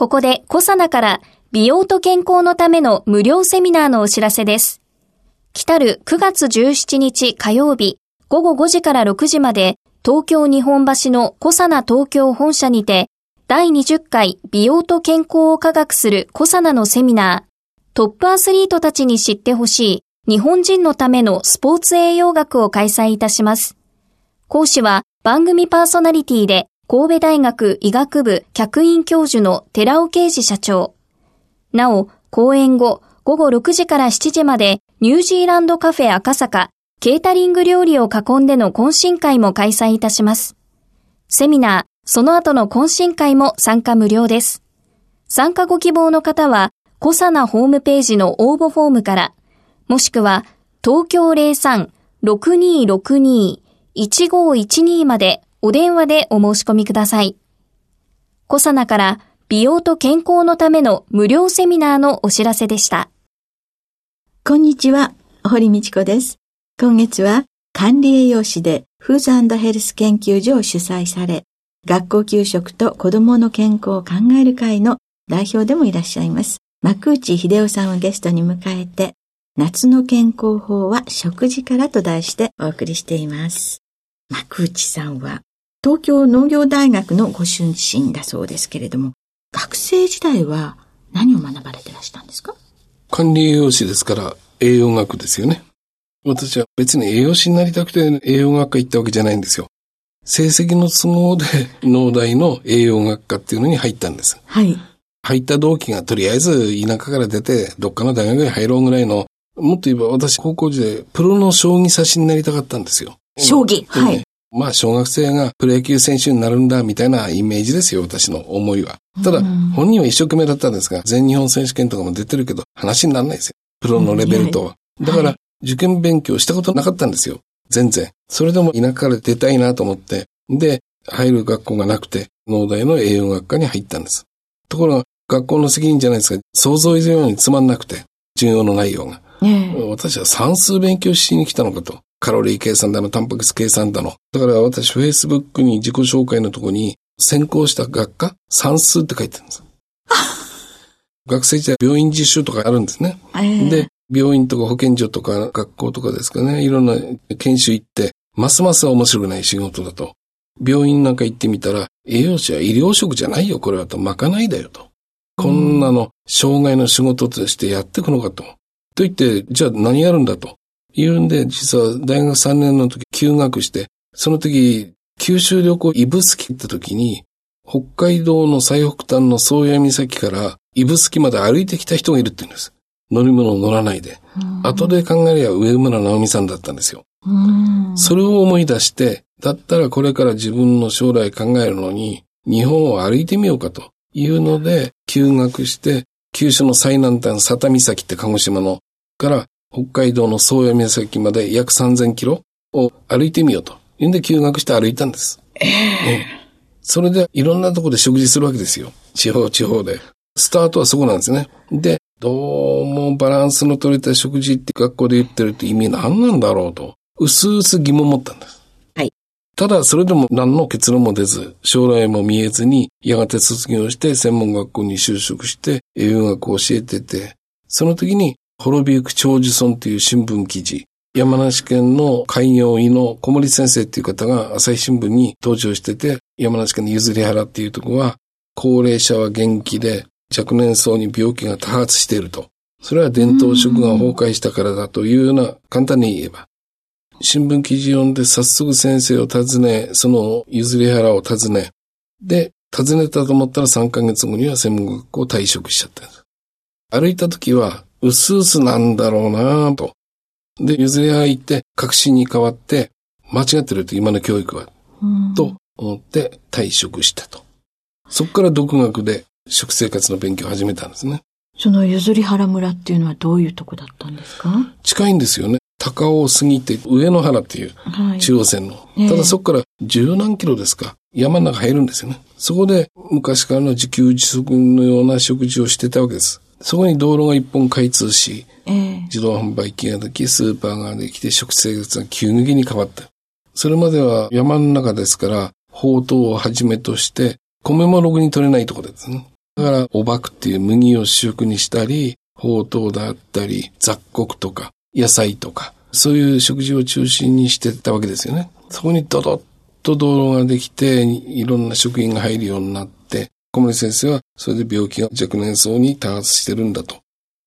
ここでコサナから美容と健康のための無料セミナーのお知らせです来る9月17日火曜日午後5時から6時まで東京日本橋のコサナ東京本社にて第20回美容と健康を科学するコサナのセミナートップアスリートたちに知ってほしい日本人のためのスポーツ栄養学を開催いたします。講師は番組パーソナリティで神戸大学医学部客員教授の寺尾啓二社長。なお、講演後午後6時から7時までニュージーランドカフェ赤坂ケータリング料理を囲んでの懇親会も開催いたします。セミナー、その後の懇親会も参加無料です。参加ご希望の方は、コサナホームページの応募フォームから、もしくは、東京03-6262-1512までお電話でお申し込みください。コサナから美容と健康のための無料セミナーのお知らせでした。こんにちは、堀道子です。今月は管理栄養士でフーズヘルス研究所を主催され、学校給食と子供の健康を考える会の代表でもいらっしゃいます。幕内秀夫さんをゲストに迎えて、夏の健康法は食事からと題してお送りしています。幕内さんは東京農業大学のご出身だそうですけれども、学生時代は何を学ばれてらしたんですか？管理栄養士ですから栄養学ですよね。私は別に栄養士になりたくて栄養学科行ったわけじゃないんですよ。成績の都合で 農大の栄養学科っていうのに入ったんです。はい。入った動機がとりあえず田舎から出てどっかの大学に入ろうぐらいの、もっと言えば私高校時代プロの将棋指しになりたかったんですよ。将棋、はい。まあ小学生がプロ野球選手になるんだみたいなイメージですよ、私の思いは。ただ、本人は一生懸命だったんですが、全日本選手権とかも出てるけど話にならないですよ。プロのレベルとは。だから、受験勉強したことなかったんですよ。全然。それでも田舎から出たいなと思って、で、入る学校がなくて、農大の栄養学科に入ったんです。ところが、学校の責任じゃないですか、想像以上につまんなくて、授業の内容が。私は算数勉強しに来たのかと。カロリー計算だの、タンパク質計算だの。だから私、フェイスブックに自己紹介のとこに、専攻した学科算数って書いてるんです。学生時代病院実習とかあるんですね。えー、で、病院とか保健所とか学校とかですかね、いろんな研修行って、ますます面白くない仕事だと。病院なんか行ってみたら、栄養士は医療職じゃないよ、これはと。まかないだよと。こんなの、障害の仕事としてやっていくのかと。と言って、じゃあ何やるんだと。言うんで、実は大学3年の時休学して、その時、九州旅行、指宿行った時に、北海道の最北端の宗谷岬から指宿まで歩いてきた人がいるって言うんです。乗り物を乗らないで。後で考えりゃ上村直美さんだったんですよ。それを思い出して、だったらこれから自分の将来考えるのに、日本を歩いてみようかというので、休学して、九州の最南端、佐多岬って鹿児島の、から北海道の宗谷岬まで約3000キロを歩いてみようと。いうんで休学して歩いたんです。えー、それでいろんなとこで食事するわけですよ。地方地方で。スタートはそこなんですね。で、どうもバランスの取れた食事って学校で言ってるって意味何なんだろうと、うすうす疑問を持ったんです。はい。ただ、それでも何の結論も出ず、将来も見えずに、やがて卒業して専門学校に就職して、栄養学を教えてて、その時に、滅びゆく長寿村っていう新聞記事、山梨県の開業医の小森先生っていう方が朝日新聞に登場してて、山梨県の譲り原っていうところは、高齢者は元気で、若年層に病気が多発していると。それは伝統食が崩壊したからだというような、簡単に言えば。新聞記事読んで早速先生を訪ね、その譲り原を訪ね、で、訪ねたと思ったら3ヶ月後には専門学校を退職しちゃったんです。歩いた時は、うすうすなんだろうなと。で、譲り原行って確信に変わって、間違ってると今の教育は、と思って退職したと。そこから独学で食生活の勉強を始めたんですね。その譲り原村っていうのはどういうとこだったんですか？近いんですよね。高尾を過ぎて上野原っていう中央線の。はい、ただそこから十何キロですか。山の中入るんですよね。そこで昔からの自給自足のような食事をしてたわけです。そこに道路が一本開通し、えー、自動販売機ができ、スーパーができて食生活が急激に変わった。それまでは山の中ですから、宝刀をはじめとして、米もろくに取れないところですね。だから、おばくっていう麦を主食にしたり、宝刀であったり、雑穀とか、野菜とか、そういう食事を中心にしてたわけですよね。そこにドドッと道路ができて、いろんな食品が入るようになって、小森先生はそれで病気が若年層に多発してるんだと。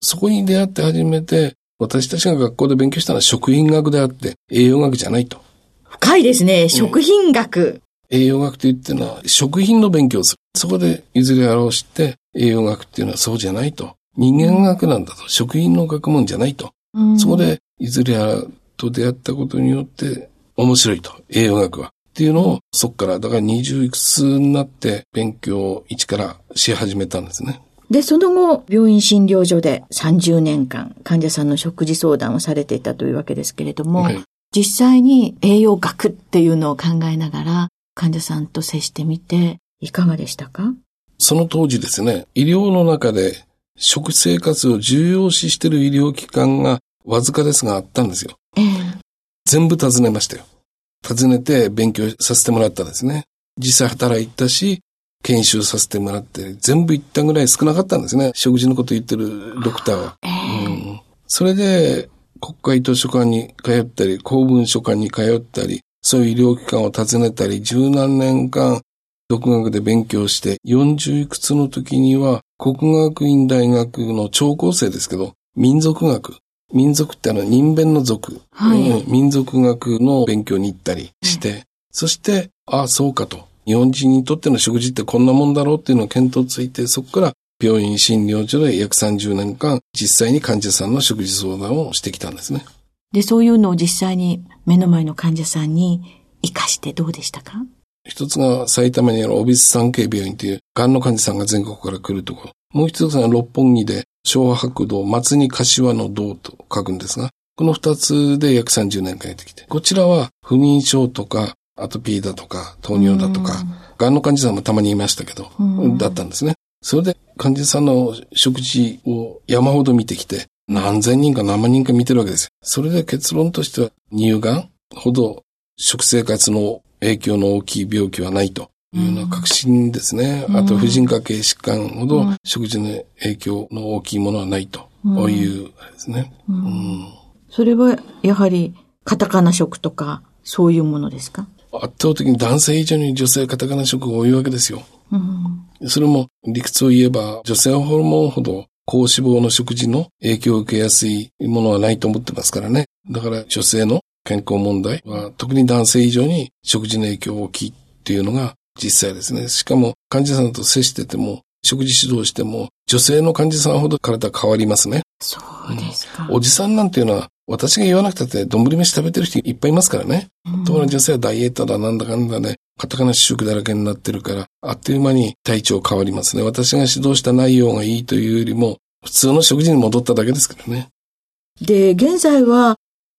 そこに出会って初めて、私たちが学校で勉強したのは食品学であって、栄養学じゃないと。深いですね。食品学。栄養学と言ってるのは食品の勉強をする。そこで譲り表して、栄養学っていうのはそうじゃないと。人間学なんだと。食品の学問じゃないと。そこで譲り原と出会ったことによって面白いと。栄養学は。っていうのを、そっから、だから二十いくつになって勉強を一からし始めたんですね。で、その後、病院診療所で30年間、患者さんの食事相談をされていたというわけですけれども、はい、実際に栄養学っていうのを考えながら、患者さんと接してみて、いかがでしたか？その当時ですね、医療の中で食生活を重要視している医療機関がわずかですがあったんですよ。ええ、全部尋ねましたよ。訪ねて勉強させてもらったんですね。実際働いたし、研修させてもらって、全部行ったぐらい少なかったんですね。食事のこと言ってるドクターは。えー、うん、それで、国会図書館に通ったり、公文書館に通ったり、そういう医療機関を訪ねたり、十何年間、独学で勉強して、40いくつの時には、国学院大学の超高生ですけど、民族学、民族ってあの人弁の族、はい、民族学の勉強に行ったりして、そして、ああ、そうかと。日本人にとっての食事ってこんなもんだろうっていうのを検討ついて、そこから病院診療所で約30年間、実際に患者さんの食事相談をしてきたんですね。で、そういうのを実際に目の前の患者さんに活かしてどうでしたか？一つが埼玉にあるオビス産経病院という、癌の患者さんが全国から来るところ。もう一つが六本木で昭和白道、松に柏の道と書くんですが、この二つで約30年間やってきて、こちらは不妊症とか、アトピーだとか、糖尿だとか、癌の患者さんもたまにいましたけど、だったんですね。それで患者さんの食事を山ほど見てきて、何千人か何万人か見てるわけですよ。それで結論としては、乳がんほど食生活の影響の大きい病気はないと。いうような確信ですね。あと、婦人科系疾患ほど食事の影響の大きいものはないというですね。それは、やはり、カタカナ食とか、そういうものですか？圧倒的に男性以上に女性カタカナ食が多いわけですよ。うん、それも理屈を言えば、女性ホルモンほど高脂肪の食事の影響を受けやすいものはないと思ってますからね。だから女性の健康問題は特に男性以上に食事の影響大きいっていうのが実際ですね。しかも患者さんと接してても、食事指導しても、女性の患者さんほど体変わりますね。そうですか、うん、おじさんなんていうのは、私が言わなくたって、丼飯食べてる人いっぱいいますからね。うん、ところが女性はダイエットだなんだかんだね、カタカナ主食だらけになってるから、あっという間に体調変わりますね。私が指導した内容がいいというよりも、普通の食事に戻っただけですからね。で、現在は、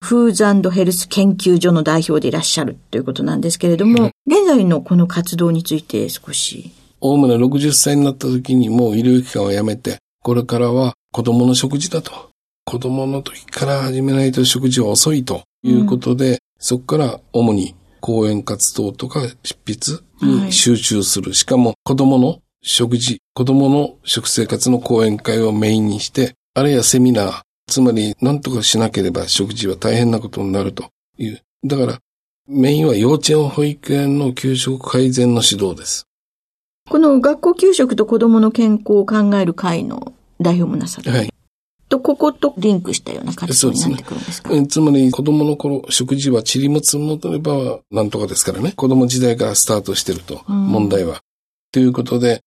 フーズヘルス研究所の代表でいらっしゃるということなんですけれども、現在のこの活動について少し。大村60歳になった時にもう医療機関を辞めて、これからは子供の食事だと。子供の時から始めないと食事は遅いということで、うん、そこから主に講演活動とか執筆に集中する。はい、しかも子供の食事、子供の食生活の講演会をメインにして、あるいはセミナー、つまり何とかしなければ食事は大変なことになるという。だから、メインは幼稚園保育園の給食改善の指導です。この学校給食と子供の健康を考える会の代表もなさる。はい。と、こことリンクしたような活動になってくるんですか、ね、つまり子供の頃、食事は塵も積もとればなんとかですからね。子供時代からスタートしてると、問題は。ということで、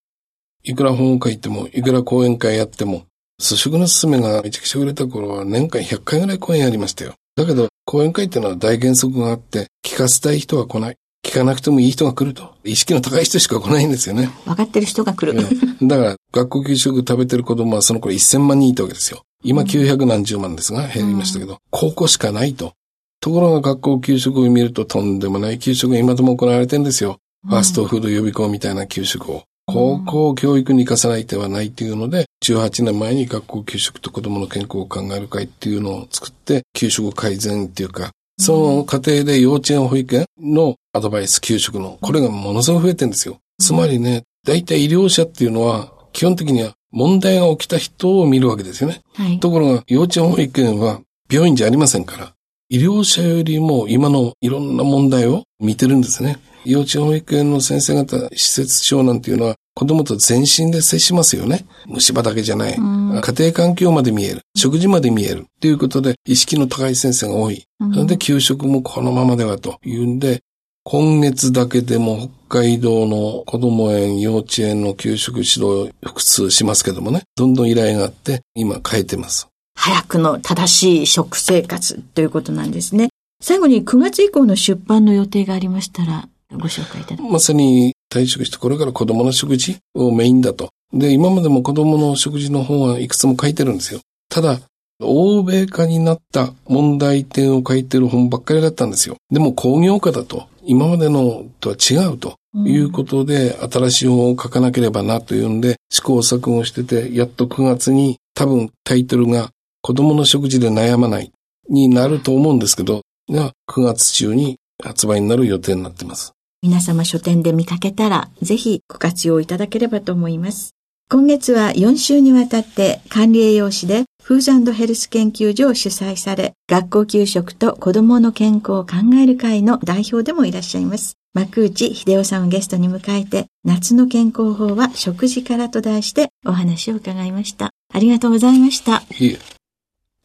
いくら本を書いても、いくら講演会やっても、寿食のすすめがめちゃくちゃ売れた頃は年間100回ぐらい講演やりましたよ。だけど、講演会っていうのは大原則があって、聞かせたい人は来ない。聞かなくてもいい人が来ると。意識の高い人しか来ないんですよね。分かってる人が来る。だから、学校給食食べてる子供はその頃1000万人いたわけですよ。今900何十万ですが、減りましたけど、高校しかないと。ところが学校給食を見るととんでもない給食が今でも行われてるんですよ。ファストフード予備校みたいな給食を。高校教育に生かさない手はないっていうので、18年前に学校給食と子供の健康を考える会っていうのを作って、給食改善っていうか、その過程で幼稚園保育園のアドバイス給食の、これがものすごく増えてるんですよ。つまりね、大体医療者っていうのは、基本的には問題が起きた人を見るわけですよね。はい、ところが、幼稚園保育園は病院じゃありませんから、医療者よりも今のいろんな問題を見てるんですね。幼稚園保育園の先生方、施設長なんていうのは、子供と全身で接しますよね。虫歯だけじゃない。家庭環境まで見える。食事まで見える。ということで、意識の高い先生が多い。それで給食もこのままではというんで、今月だけでも北海道の子供園、幼稚園の給食指導複数しますけどもね、どんどん依頼があって今変えてます。早くの正しい食生活ということなんですね。最後に9月以降の出版の予定がありましたらご紹介いただきます。まさに退職してこれから子供の食事をメインだと。で、今までも子供の食事の本はいくつも書いてるんですよ。ただ、欧米化になった問題点を書いてる本ばっかりだったんですよ。でも工業化だと、今までのとは違うということで、うん、新しい本を書かなければなというんで、試行錯誤してて、やっと9月に多分タイトルが子供の食事で悩まないになると思うんですけど、が9月中に発売になる予定になっています。皆様書店で見かけたら、ぜひご活用いただければと思います。今月は4週にわたって管理栄養士でフーズヘルス研究所を主催され、学校給食と子供の健康を考える会の代表でもいらっしゃいます。幕内秀夫さんをゲストに迎えて、夏の健康法は食事からと題してお話を伺いました。ありがとうございました。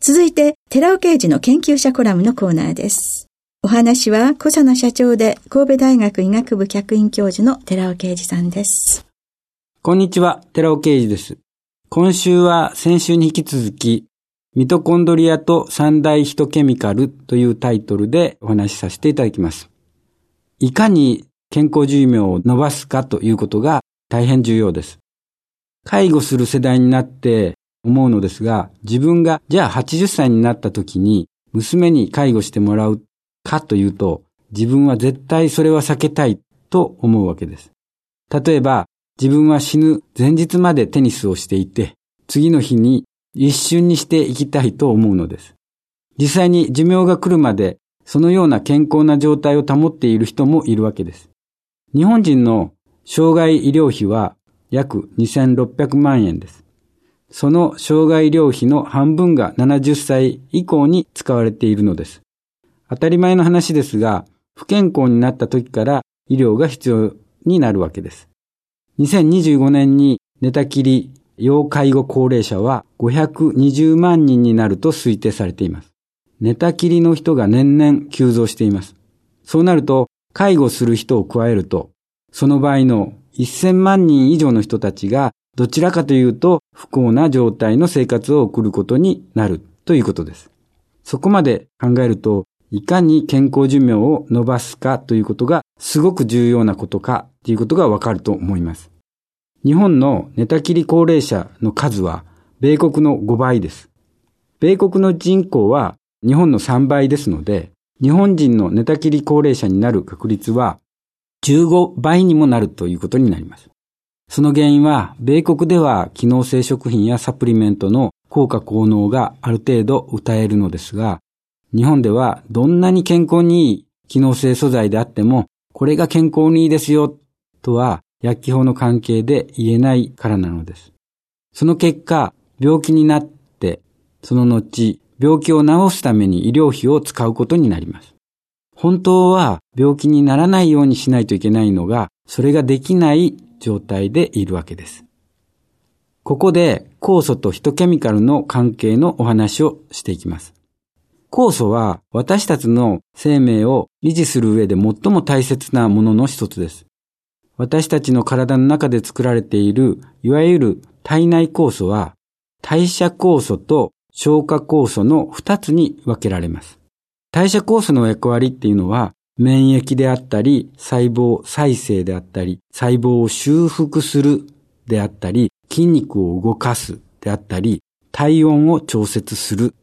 続いて、寺尾刑事の研究者コラムのコーナーです。お話は、小佐奈社長で神戸大学医学部客員教授の寺尾啓二さんです。こんにちは、寺尾啓二です。今週は先週に引き続き、ミトコンドリアと三大ヒトケミカルというタイトルでお話しさせていただきます。いかに健康寿命を伸ばすかということが大変重要です。介護する世代になって思うのですが、自分がじゃあ80歳になった時に娘に介護してもらうかというと、自分は絶対それは避けたいと思うわけです。例えば、自分は死ぬ前日までテニスをしていて、次の日に一瞬にして生きたいと思うのです。実際に寿命が来るまで、そのような健康な状態を保っている人もいるわけです。日本人の障害医療費は約2600万円です。その障害医療費の半分が70歳以降に使われているのです。当たり前の話ですが、不健康になった時から医療が必要になるわけです。2025年に寝たきり要介護高齢者は520万人になると推定されています。寝たきりの人が年々急増しています。そうなると、介護する人を加えると、その場合の1000万人以上の人たちがどちらかというと不幸な状態の生活を送ることになるということです。そこまで考えるといかに健康寿命を伸ばすかということがすごく重要なことかということがわかると思います。日本の寝たきり高齢者の数は米国の5倍です。米国の人口は日本の3倍ですので、日本人の寝たきり高齢者になる確率は15倍にもなるということになります。その原因は、米国では機能性食品やサプリメントの効果効能がある程度歌えるのですが、日本ではどんなに健康にいい機能性素材であっても、これが健康にいいですよ、とは薬機法の関係で言えないからなのです。その結果、病気になって、その後、病気を治すために医療費を使うことになります。本当は病気にならないようにしないといけないのが、それができない状態でいるわけです。ここで酵素とヒトケミカルの関係のお話をしていきます。酵素は私たちの生命を維持する上で最も大切なものの一つです。私たちの体の中で作られている、いわゆる体内酵素は、代謝酵素と消化酵素の二つに分けられます。代謝酵素の役割っていうのは、免疫であったり、細胞再生であったり、細胞を修復するであったり、筋肉を動かすであったり、体温を調節する。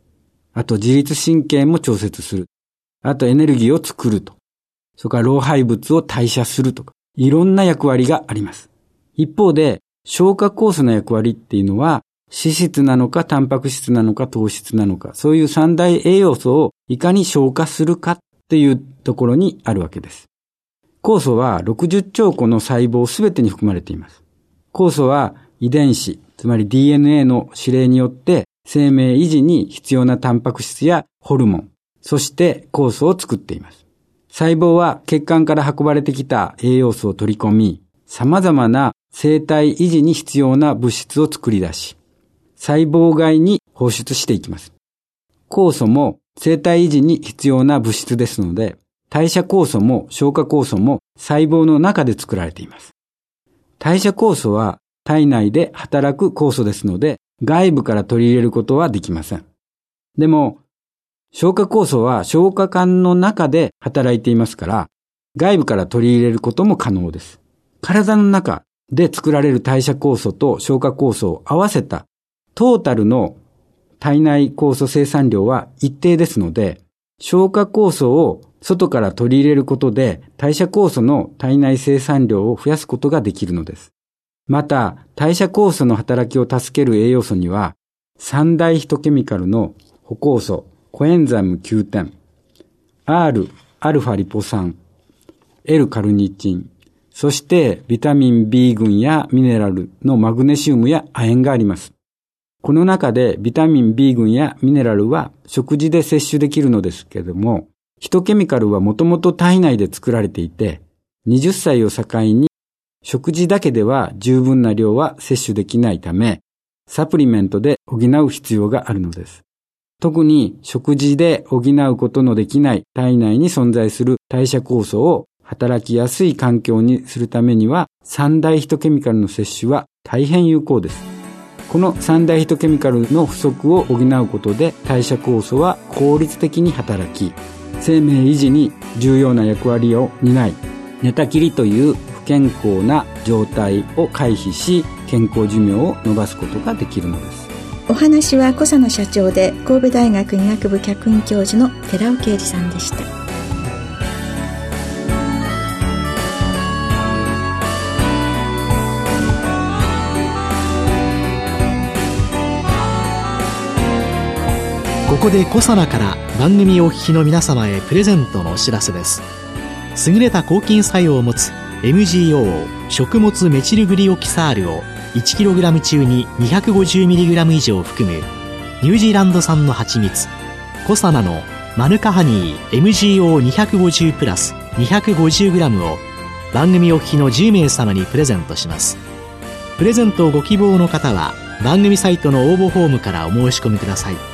あと自律神経も調節する。あとエネルギーを作ると。それから老廃物を代謝するとか、いろんな役割があります。一方で、消化酵素の役割っていうのは、脂質なのか、タンパク質なのか、糖質なのか、そういう三大栄養素をいかに消化するかっっていうところにあるわけです。酵素は60兆個の細胞すべてに含まれています。酵素は遺伝子、つまり DNA の指令によって生命維持に必要なタンパク質やホルモン、そして酵素を作っています。細胞は血管から運ばれてきた栄養素を取り込み、様々な生体維持に必要な物質を作り出し、細胞外に放出していきます。酵素も生体維持に必要な物質ですので、代謝酵素も消化酵素も細胞の中で作られています。代謝酵素は体内で働く酵素ですので、外部から取り入れることはできません。でも、消化酵素は消化管の中で働いていますから、外部から取り入れることも可能です。体の中で作られる代謝酵素と消化酵素を合わせたトータルの体内酵素生産量は一定ですので、消化酵素を外から取り入れることで代謝酵素の体内生産量を増やすことができるのです。また、代謝酵素の働きを助ける栄養素には、三大ヒトケミカルの補酵素、コエンザイム9点、R、アルファリポ酸、L カルニチン、そしてビタミン B 群やミネラルのマグネシウムや亜鉛があります。この中でビタミン B 群やミネラルは食事で摂取できるのですけれども、ヒトケミカルはもともと体内で作られていて、20歳を境に食事だけでは十分な量は摂取できないため、サプリメントで補う必要があるのです。特に食事で補うことのできない体内に存在する代謝酵素を働きやすい環境にするためには三大ヒトケミカルの摂取は大変有効です。この三大ヒトケミカルの不足を補うことで代謝酵素は効率的に働き、生命維持に重要な役割を担い、寝たきりという不健康な状態を回避し、健康寿命を伸ばすことができるのです。お話は小佐野社長で神戸大学医学部客員教授の寺尾啓二さんでしたここでコサナから番組お聞きの皆様へプレゼントのお知らせです。優れた抗菌作用を持つ MGO 食物メチルグリオキサールを 1kg 中に 250mg 以上含むニュージーランド産の蜂蜜。コサナのマヌカハニー MGO250 プラス 250g を番組お聞きの10名様にプレゼントします。プレゼントをご希望の方は番組サイトの応募フォームからお申し込みください。